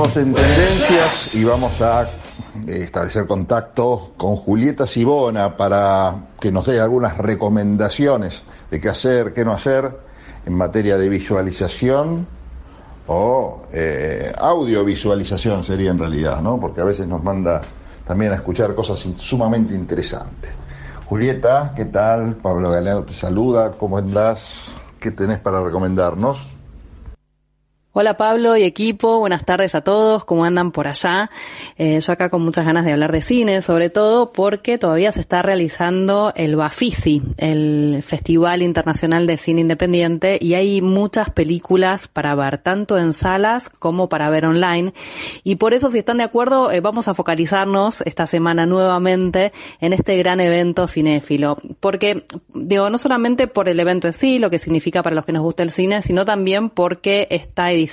En tendencias y vamos a eh, establecer contacto con Julieta Sibona para que nos dé algunas recomendaciones de qué hacer, qué no hacer en materia de visualización o eh, audiovisualización sería en realidad, ¿no? Porque a veces nos manda también a escuchar cosas sumamente interesantes. Julieta, ¿qué tal? Pablo Galeano te saluda, ¿cómo andás? ¿Qué tenés para recomendarnos? Hola Pablo y equipo, buenas tardes a todos, ¿cómo andan por allá? Eh, yo acá con muchas ganas de hablar de cine, sobre todo porque todavía se está realizando el Bafisi, el Festival Internacional de Cine Independiente, y hay muchas películas para ver, tanto en salas como para ver online. Y por eso, si están de acuerdo, eh, vamos a focalizarnos esta semana nuevamente en este gran evento cinéfilo. Porque, digo, no solamente por el evento en sí, lo que significa para los que nos gusta el cine, sino también porque está edición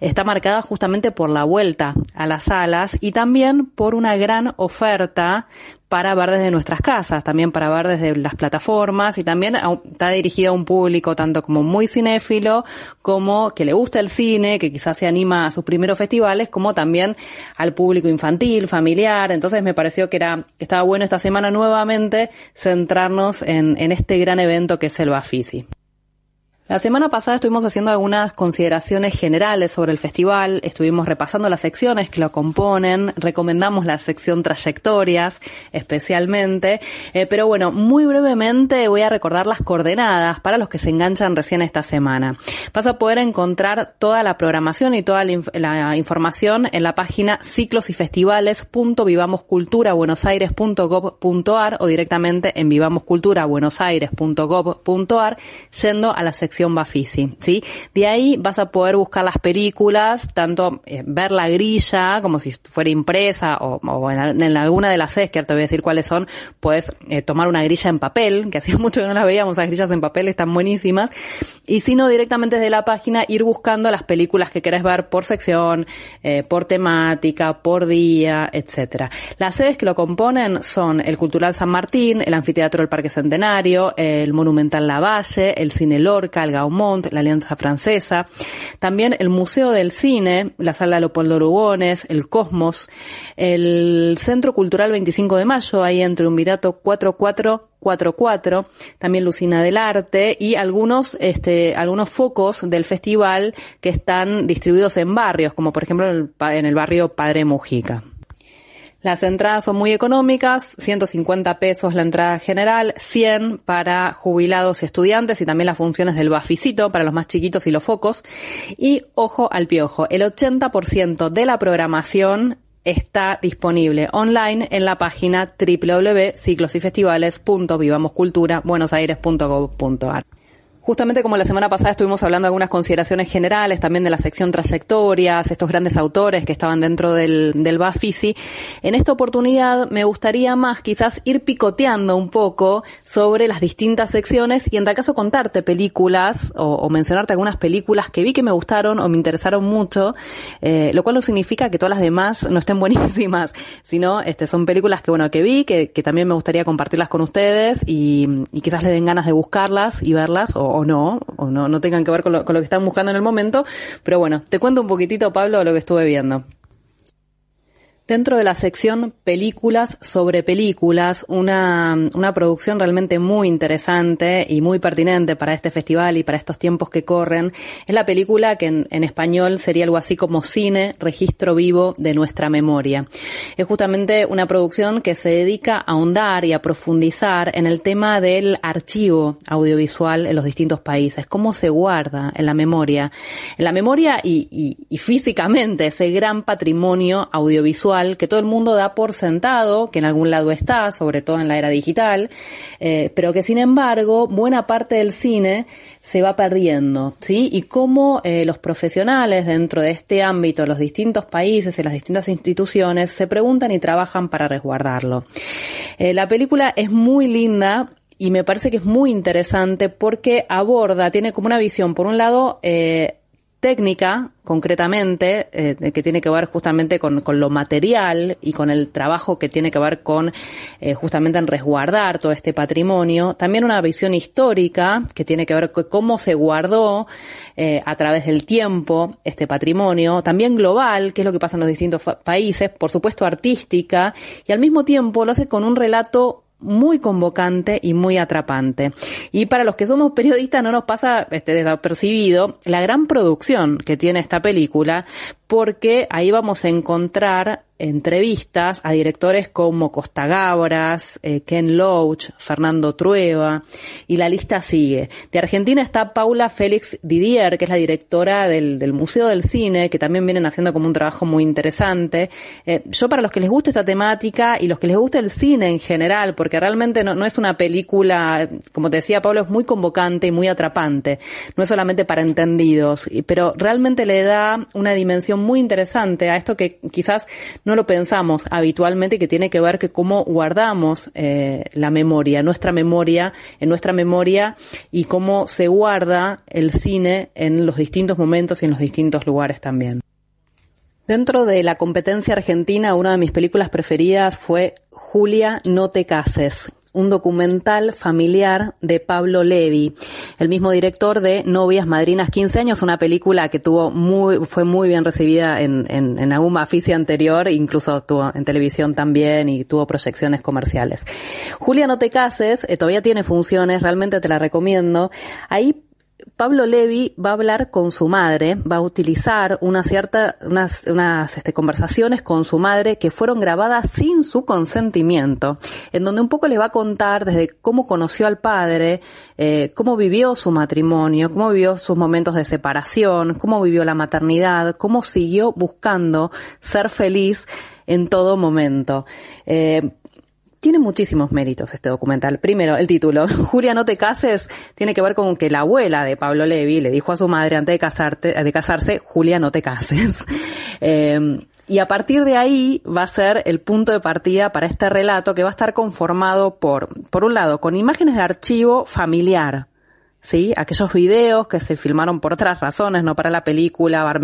está marcada justamente por la vuelta a las salas y también por una gran oferta para ver desde nuestras casas, también para ver desde las plataformas y también está dirigida a un público tanto como muy cinéfilo, como que le gusta el cine, que quizás se anima a sus primeros festivales, como también al público infantil, familiar. Entonces me pareció que era, estaba bueno esta semana nuevamente centrarnos en, en este gran evento que es el Bafisi. La semana pasada estuvimos haciendo algunas consideraciones generales sobre el festival, estuvimos repasando las secciones que lo componen, recomendamos la sección trayectorias especialmente, eh, pero bueno, muy brevemente voy a recordar las coordenadas para los que se enganchan recién esta semana. Vas a poder encontrar toda la programación y toda la, información en la página ciclos y o directamente en vivamosculturabuenosaires.gov.ar yendo a la sección Bafisi, ¿sí? De ahí vas a poder buscar las películas, tanto eh, ver la grilla como si fuera impresa o, en, alguna de las sedes, que te voy a decir cuáles son, puedes eh, tomar una grilla en papel, que hacía mucho que no las veíamos, las grillas en papel están buenísimas, y si no, directamente desde la página ir buscando las películas que querés ver por sección, eh, por temática, por día, etcétera. Las sedes que lo componen son el Cultural San Martín, el Anfiteatro del Parque Centenario, el Monumental Lavalle, el Cine Lorca, Gaumont, la Alianza Francesa, también el Museo del Cine, la Sala Leopoldo Lugones, el Cosmos, el Centro Cultural 25 de Mayo, ahí entre un virato 4444, también Lucina del Arte y algunos, este, algunos focos del festival que están distribuidos en barrios, como por ejemplo en el barrio Padre Mujica. Las entradas son muy económicas, 150 pesos la entrada general, 100 para jubilados y estudiantes y también las funciones del baficito para los más chiquitos y los focos. Y ojo al piojo, el 80% de la programación está disponible online en la página www.ciclosyfestivales.vivamoscultura.buenosaires.gov.ar. Justamente como la semana pasada estuvimos hablando de algunas consideraciones generales también de la sección trayectorias, estos grandes autores que estaban dentro del, del Bafisi, en esta oportunidad me gustaría más quizás ir picoteando un poco sobre las distintas secciones y en tal caso contarte películas o, mencionarte algunas películas que vi que me gustaron o me interesaron mucho, eh, lo cual no significa que todas las demás no estén buenísimas, sino este, son películas que bueno que vi, que, que también me gustaría compartirlas con ustedes y, y quizás les den ganas de buscarlas y verlas o o no, o no, no tengan que ver con lo, con lo que están buscando en el momento. Pero bueno, te cuento un poquitito, Pablo, lo que estuve viendo. Dentro de la sección películas sobre películas, una, una, producción realmente muy interesante y muy pertinente para este festival y para estos tiempos que corren, es la película que en, en, español sería algo así como Cine, Registro Vivo de Nuestra Memoria. Es justamente una producción que se dedica a ahondar y a profundizar en el tema del archivo audiovisual en los distintos países, cómo se guarda en la memoria, en la memoria y, y, y físicamente ese gran patrimonio audiovisual que todo el mundo da por sentado, que en algún lado está, sobre todo en la era digital, eh, pero que sin embargo buena parte del cine se va perdiendo, ¿sí? Y cómo eh, los profesionales dentro de este ámbito, los distintos países y las distintas instituciones se preguntan y trabajan para resguardarlo. Eh, la película es muy linda, y me parece que es muy interesante porque aborda, tiene como una visión, por un lado, técnica, concretamente, eh, que tiene que ver justamente con, lo material y con el trabajo que tiene que ver con eh, justamente en resguardar todo este patrimonio. También una visión histórica que tiene que ver con cómo se guardó eh, a través del tiempo este patrimonio. También global, qué es lo que pasa en los distintos países. Por supuesto, artística. Y al mismo tiempo lo hace con un relato muy convocante y muy atrapante. Y para los que somos periodistas no nos pasa este desapercibido la gran producción que tiene esta película, porque ahí vamos a encontrar entrevistas a directores como Costa Gabras, eh, Ken Loach, Fernando Trueba, y la lista sigue. De Argentina está Paula Félix Didier, que es la directora del, Museo del Cine, que también vienen haciendo como un trabajo muy interesante. Eh, yo para los que les gusta esta temática y los que les gusta el cine en general, porque realmente no, no es una película, como te decía Pablo, es muy convocante y muy atrapante. No es solamente para entendidos, pero realmente le da una dimensión muy interesante a esto que quizás no lo pensamos habitualmente, que tiene que ver que cómo guardamos eh, la memoria, nuestra memoria, en nuestra memoria y cómo se guarda el cine en los distintos momentos y en los distintos lugares también. Dentro de la competencia argentina, una de mis películas preferidas fue Julia, no te cases, un documental familiar de Pablo Levi, el mismo director de Novias Madrinas 15 años, una película que tuvo muy, fue muy bien recibida en, en, en algún anterior, incluso tuvo en televisión también y tuvo proyecciones comerciales. Julia, no te cases, eh, todavía tiene funciones, realmente te la recomiendo. Ahí Pablo Levi va a hablar con su madre, va a utilizar una cierta, unas, unas este, conversaciones con su madre que fueron grabadas sin su consentimiento, en donde un poco le va a contar desde cómo conoció al padre, eh, cómo vivió su matrimonio, cómo vivió sus momentos de separación, cómo vivió la maternidad, cómo siguió buscando ser feliz en todo momento. Eh, tiene muchísimos méritos este documental. Primero, el título, Julia, no te cases, tiene que ver con que la abuela de Pablo Levi le dijo a su madre antes de, casarte, de casarse, Julia, no te cases. Em, y a partir de ahí va a ser el punto de partida para este relato que va a estar conformado por, por un lado, con imágenes de archivo familiar, ¿sí? Aquellos videos que se filmaron por otras razones, no para la película, Bar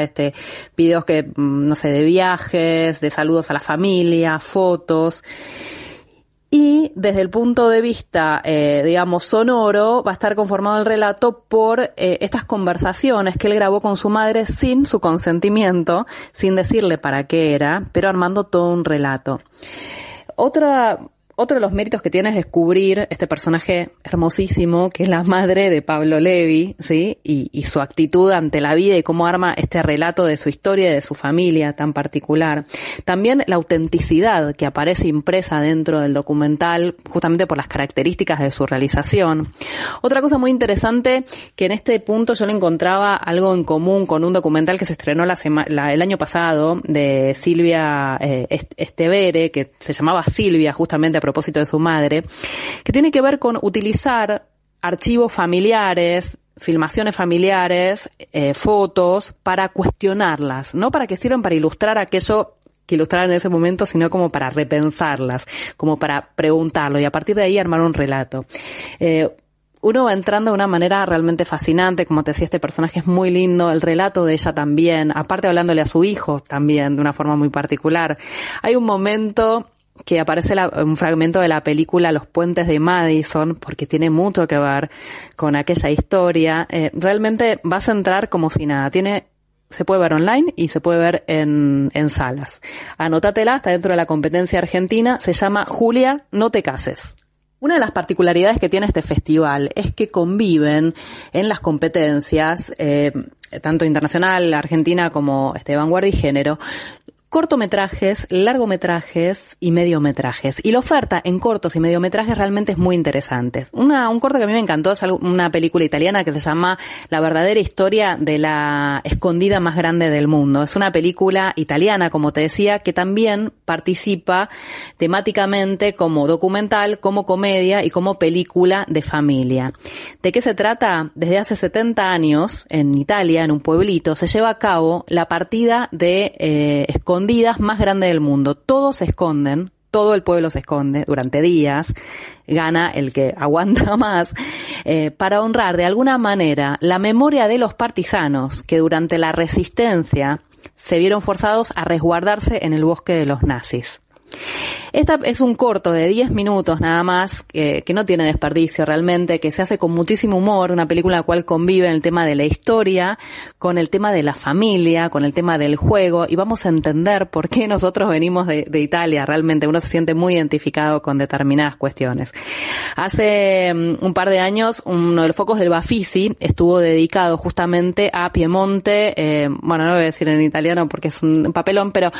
este, videos que, mm, no sé, de viajes, de saludos a la familia, fotos. Y desde el punto de vista, eh, digamos, sonoro, va a estar conformado el relato por eh, estas conversaciones que él grabó con su madre sin su consentimiento, sin decirle para qué era, pero armando todo un relato. Otra otro de los méritos que tiene es descubrir este personaje hermosísimo, que es la madre de Pablo Levi, ¿sí? Y, su actitud ante la vida y cómo arma este relato de su historia y de su familia tan particular. También la autenticidad que aparece impresa dentro del documental, justamente por las características de su realización. Otra cosa muy interesante, que en este punto yo le encontraba algo en común con un documental que se estrenó el año pasado de Silvia eh, Estevere, que se llamaba Silvia, justamente propósito de su madre, que tiene que ver con utilizar archivos familiares, filmaciones familiares, eh, fotos, para cuestionarlas, no para que sirvan para ilustrar aquello que ilustraran en ese momento, sino como para repensarlas, como para preguntarlo y a partir de ahí armar un relato. Eh, uno va entrando de una manera realmente fascinante, como te decía, este personaje es muy lindo, el relato de ella también, aparte hablándole a su hijo también de una forma muy particular. Hay un momento que aparece un fragmento de la película Los puentes de Madison, porque tiene mucho que ver con aquella historia. Eh, realmente vas a entrar como si nada. Tiene se puede ver online y se puede ver en, en salas. Anótatela, está dentro de la competencia argentina, se llama Julia, no te cases. Una de las particularidades que tiene este festival es que conviven en las competencias, eh, tanto internacional, argentina como este, vanguardia y género, cortometrajes, largometrajes y mediometrajes. Y la oferta en cortos y mediometrajes realmente es muy interesante. Una, un corto que a mí me encantó es una película italiana que se llama La verdadera historia de la escondida más grande del mundo. Es una película italiana, como te decía, que también participa temáticamente como documental, como comedia y como película de familia. ¿De qué se trata? Desde hace 70 años, en Italia, en un pueblito, se lleva a cabo la partida de eh, más grande del mundo. Todos se esconden, todo el pueblo se esconde durante días, gana el que aguanta más, eh, para honrar de alguna manera la memoria de los partisanos que durante la resistencia se vieron forzados a resguardarse en el bosque de los nazis. Esta es un corto de 10 minutos nada más, que no tiene desperdicio realmente, que se hace con muchísimo humor, una película en la cual convive el tema de la historia, con el tema de la familia, con el tema del juego, y vamos a entender por qué nosotros venimos de, Italia, realmente uno se siente muy identificado con determinadas cuestiones. Hace mm, un par de años, uno de los focos del Bafisi estuvo dedicado justamente a Piemonte, eh, bueno, no voy a decir en italiano porque es un papelón, pero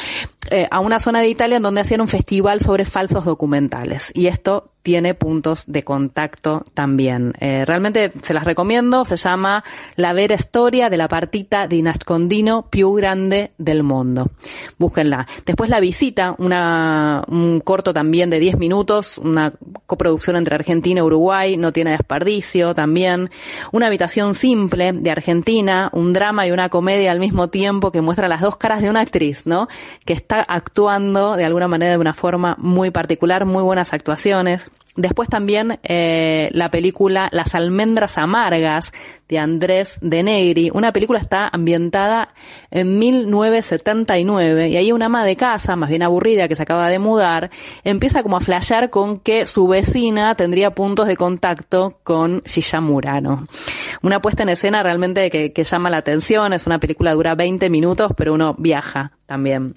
eh, a una zona de Italia en donde hacían un festival sobre falsos documentales. Y esto tiene puntos de contacto también. Eh, realmente se las recomiendo, se llama La vera storia de la partita di nascondino più grande del mundo. Búsquenla. Después La visita, una, un corto también de 10 minutos, una coproducción entre Argentina y Uruguay, no tiene desperdicio también. Una habitación simple de Argentina, un drama y una comedia al mismo tiempo que muestra las dos caras de una actriz, ¿no? Que está actuando de alguna manera de una forma muy particular, muy buenas actuaciones. Después también eh, la película Las almendras amargas de Andrés de Negri. Una película está ambientada en 1979 y ahí una ama de casa, más bien aburrida, que se acaba de mudar, empieza como a flashear con que su vecina tendría puntos de contacto con Shisha Murano. Una puesta en escena realmente que, que llama la atención. Es una película dura 20 minutos, pero uno viaja también.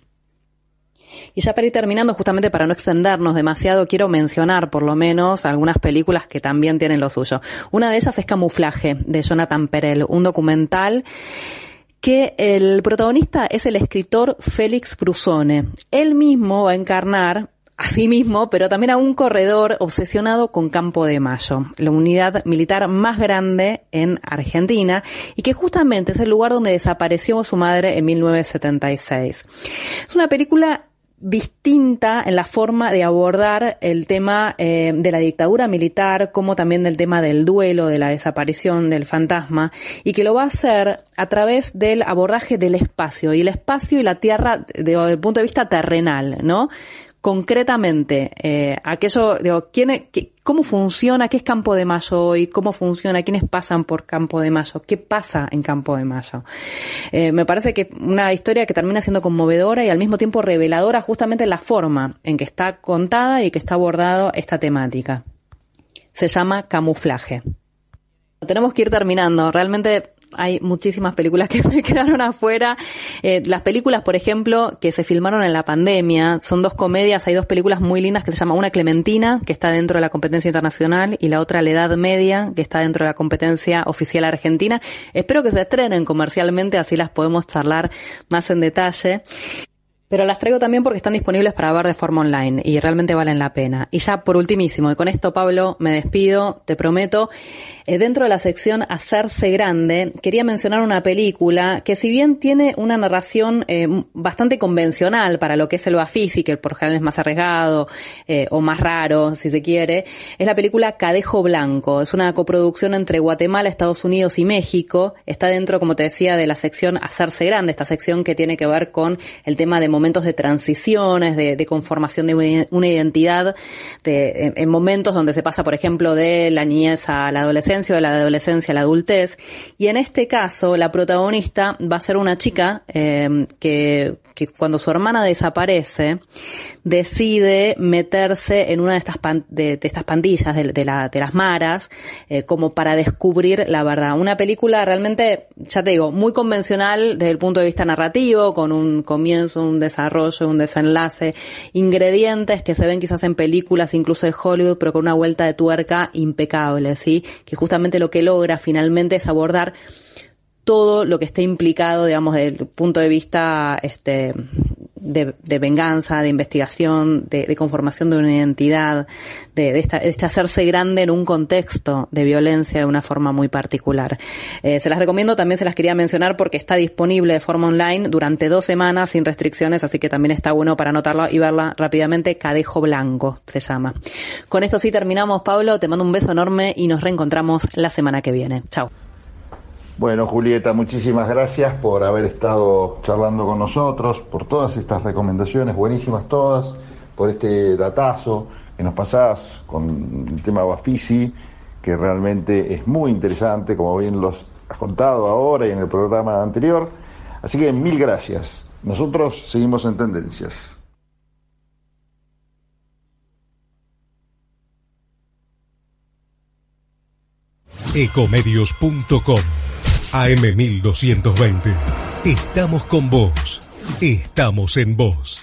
Y ya para ir terminando, justamente para no extendernos demasiado, quiero mencionar por lo menos algunas películas que también tienen lo suyo. Una de ellas es Camuflaje, de Jonathan Perel, un documental que el protagonista es el escritor Félix Brusone. Él mismo va a encarnar a sí mismo, pero también a un corredor obsesionado con Campo de Mayo, la unidad militar más grande en Argentina y que justamente es el lugar donde desapareció su madre en 1976. Es una película distinta en la forma de abordar el tema eh, de la dictadura militar, como también del tema del duelo, de la desaparición del fantasma, y que lo va a hacer a través del abordaje del espacio, y el espacio y la tierra desde el punto de vista terrenal, ¿no? concretamente eh, aquello, digo, ¿quién, qué, ¿cómo funciona? ¿Qué es Campo de Mayo hoy? ¿Cómo funciona? ¿Quiénes pasan por Campo de Mayo? ¿Qué pasa en Campo de Mayo? Eh, me parece que una historia que termina siendo conmovedora y al mismo tiempo reveladora justamente la forma en que está contada y que está abordado esta temática. Se llama camuflaje. Tenemos que ir terminando. Realmente hay muchísimas películas que me quedaron afuera. Eh, las películas, por ejemplo, que se filmaron en la pandemia, son dos comedias, hay dos películas muy lindas que se llama una Clementina, que está dentro de la competencia internacional, y la otra La Edad Media, que está dentro de la competencia oficial argentina. Espero que se estrenen comercialmente, así las podemos charlar más en detalle. Pero las traigo también porque están disponibles para ver de forma online y realmente valen la pena. Y ya por ultimísimo, y con esto Pablo me despido, te prometo, eh, dentro de la sección Hacerse Grande, quería mencionar una película que si bien tiene una narración eh, bastante convencional para lo que es el Bafisi, que por general es más arriesgado eh, o más raro, si se quiere, es la película Cadejo Blanco. Es una coproducción entre Guatemala, Estados Unidos y México. Está dentro, como te decía, de la sección Hacerse Grande, esta sección que tiene que ver con el tema de momentos de transiciones, de, conformación de una identidad, de, en momentos donde se pasa, por ejemplo, de la niñez a la adolescencia, de la adolescencia a la adultez. Y en este caso, la protagonista va a ser una chica eh, que, que, cuando su hermana desaparece, decide meterse en una de estas, de, estas pandillas, de, la, de las maras, eh, como para descubrir la verdad. Una película realmente, ya te digo, muy convencional desde el punto de vista narrativo, con un comienzo, un desarrollo, un desenlace, ingredientes que se ven quizás en películas incluso de Hollywood, pero con una vuelta de tuerca impecable, ¿sí? Que justamente lo que logra finalmente es abordar todo lo que esté implicado, digamos, desde el punto de vista este, de, venganza, de investigación, de, conformación de una identidad, de, este hacerse grande en un contexto de violencia de una forma muy particular. Eh, se las recomiendo, también se las quería mencionar porque está disponible de forma online durante dos semanas sin restricciones, así que también está bueno para anotarla y verla rápidamente. Cadejo Blanco se llama. Con esto sí terminamos, Pablo. Te mando un beso enorme y nos reencontramos la semana que viene. Chao. Bueno, Julieta, muchísimas gracias por haber estado charlando con nosotros, por todas estas recomendaciones, buenísimas todas, por este datazo que nos pasás con el tema Bafisi, que realmente es muy interesante, como bien los has contado ahora y en el programa anterior. Así que mil gracias. Nosotros seguimos en tendencias. Ecomedios.com AM1220. Estamos con vos. Estamos en vos.